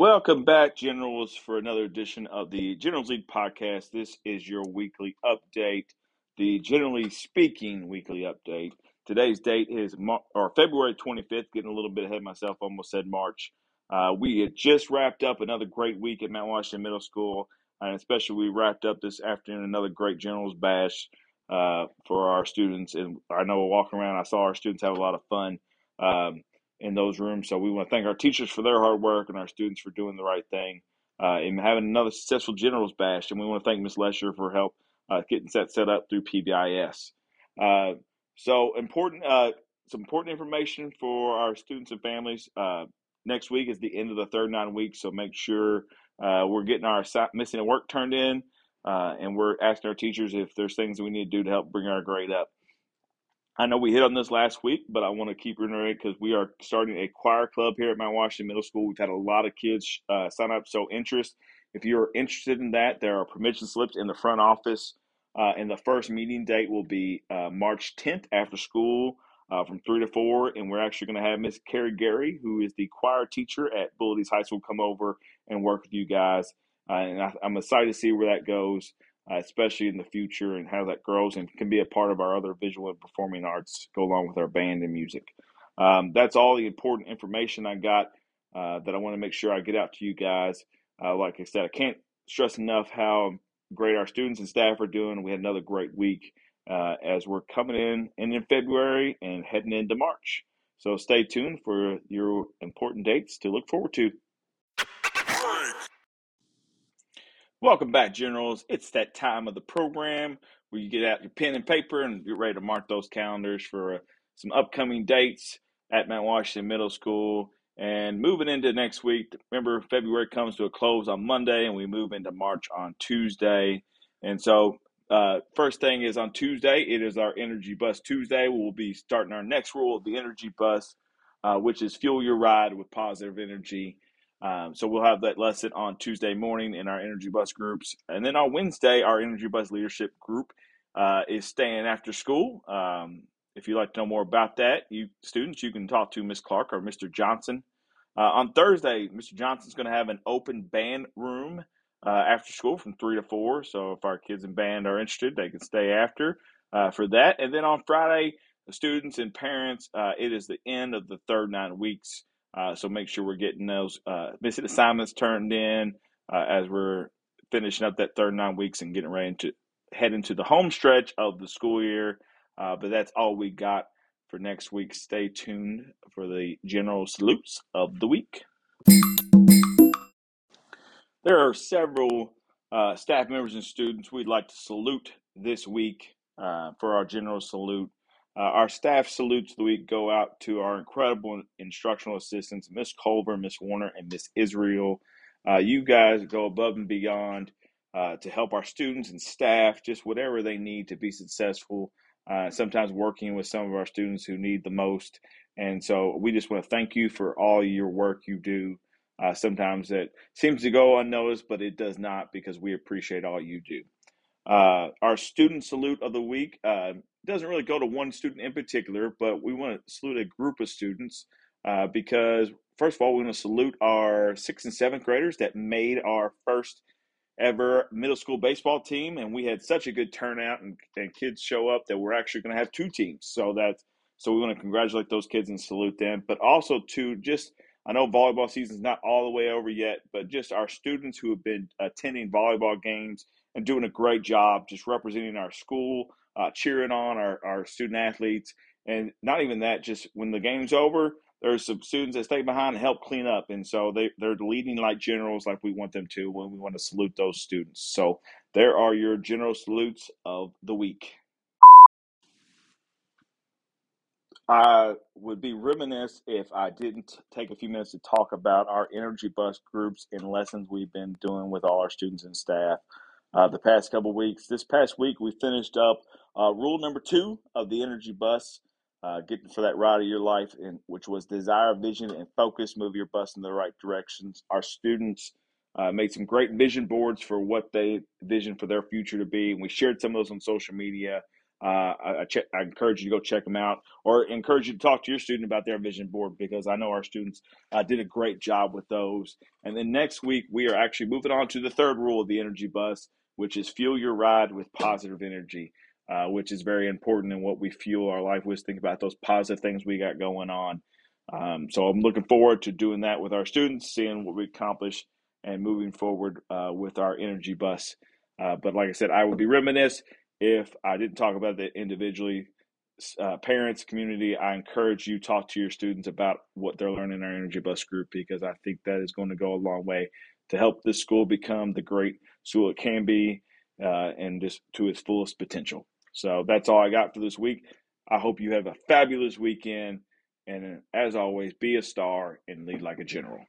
Welcome back, Generals, for another edition of the Generals League podcast. This is your weekly update, the generally speaking weekly update. Today's date is Mar- or February 25th, getting a little bit ahead of myself, almost said March. Uh, we had just wrapped up another great week at Mount Washington Middle School, and especially we wrapped up this afternoon another great Generals Bash uh, for our students. And I know walking around, I saw our students have a lot of fun. Um, in those rooms. So we want to thank our teachers for their hard work and our students for doing the right thing uh, and having another successful Generals Bash. And we want to thank Ms. Lesher for help uh, getting that set up through PBIS. Uh, so important, uh, some important information for our students and families. Uh, next week is the end of the third nine weeks, so make sure uh, we're getting our missing work turned in. and we're asking our teachers if there's things we need to do to help bring our grade up. I know we hit on this last week, but I want to keep reiterating because we are starting a choir club here at Mount Washington Middle School. We've had a lot of kids uh, sign up, so interest. If you're interested in that, there are permission slips in the front office. Uh, and the first meeting date will be uh, March 10th after school uh, from 3 to 4. And we're actually going to have Miss Carrie Gary, who is the choir teacher at Bull High School, come over and work with you guys. Uh, and I, I'm excited to see where that goes uh, especially in the future, and how that grows and can be a part of our other visual and performing arts, go along with our band and music. Um, that's all the important information I got uh, that I want to make sure I get out to you guys. Uh, like I said, I can't stress enough how great our students and staff are doing. We had another great week uh, as we're coming in and in February and heading into March. So stay tuned for your important dates to look forward to. Welcome back, Generals. It's that time of the program where you get out your pen and paper and get ready to mark those calendars for uh, some upcoming dates at Mount Washington Middle School. And moving into next week, remember, February comes to a close on Monday and we move into March on Tuesday. And so, uh, first thing is on Tuesday, it is our Energy Bus Tuesday. We'll be starting our next rule of the Energy Bus, uh, which is fuel your ride with positive energy. Um, so we'll have that lesson on Tuesday morning in our Energy Bus groups. And then on Wednesday, our Energy Bus leadership group uh, is staying after school. Um, if you'd like to know more about that, you students, you can talk to Miss Clark or Mr. Johnson. Uh, on Thursday, Mr. Johnson's going to have an open band room uh, after school from 3 to 4. So if our kids in band are interested, they can stay after uh, for that. And then on Friday, the students and parents, uh, it is the end of the third nine weeks. Uh, so make sure we're getting those uh, missing assignments turned in uh, as we're finishing up that third nine weeks and getting ready to head into the home stretch of the school year. Uh, but that's all we got for next week. Stay tuned for the general salutes of the week. There are several uh, staff members and students we'd like to salute this week uh, for our general salute. Uh, our staff salutes of the week go out to our incredible instructional assistants, Miss Culver, Miss Warner, and Miss Israel. Uh, you guys go above and beyond uh, to help our students and staff, just whatever they need to be successful. Uh, sometimes working with some of our students who need the most. And so we just want to thank you for all your work you do. Uh, sometimes it seems to go unnoticed, but it does not because we appreciate all you do. Uh, our student salute of the week uh, doesn't really go to one student in particular, but we want to salute a group of students uh, because, first of all, we want to salute our sixth and seventh graders that made our first ever middle school baseball team. And we had such a good turnout and, and kids show up that we're actually going to have two teams. So that's so we want to congratulate those kids and salute them, but also to just I know volleyball season is not all the way over yet, but just our students who have been attending volleyball games and doing a great job just representing our school, uh, cheering on our, our student athletes. And not even that, just when the game's over, there's some students that stay behind and help clean up. And so they, they're leading like generals like we want them to when we want to salute those students. So there are your general salutes of the week. I would be remiss if I didn't take a few minutes to talk about our energy bus groups and lessons we've been doing with all our students and staff uh, the past couple weeks. This past week, we finished up uh, rule number two of the energy bus, uh, getting for that ride of your life, and which was desire, vision, and focus. Move your bus in the right directions. Our students uh, made some great vision boards for what they vision for their future to be, and we shared some of those on social media. uh, I, I, check, I encourage you to go check them out or encourage you to talk to your student about their vision board because I know our students uh, did a great job with those. And then next week, we are actually moving on to the third rule of the energy bus, which is fuel your ride with positive energy, uh, which is very important in what we fuel our life with. Think about those positive things we got going on. Um, so I'm looking forward to doing that with our students, seeing what we accomplish and moving forward uh, with our energy bus. Uh, but like I said, I would be remiss if I didn't talk about it individually. Uh, parents, community, I encourage you talk to your students about what they're learning in our energy bus group because I think that is going to go a long way to help this school become the great school it can be uh, and just to its fullest potential. So that's all I got for this week. I hope you have a fabulous weekend. And as always, be a star and lead like a general.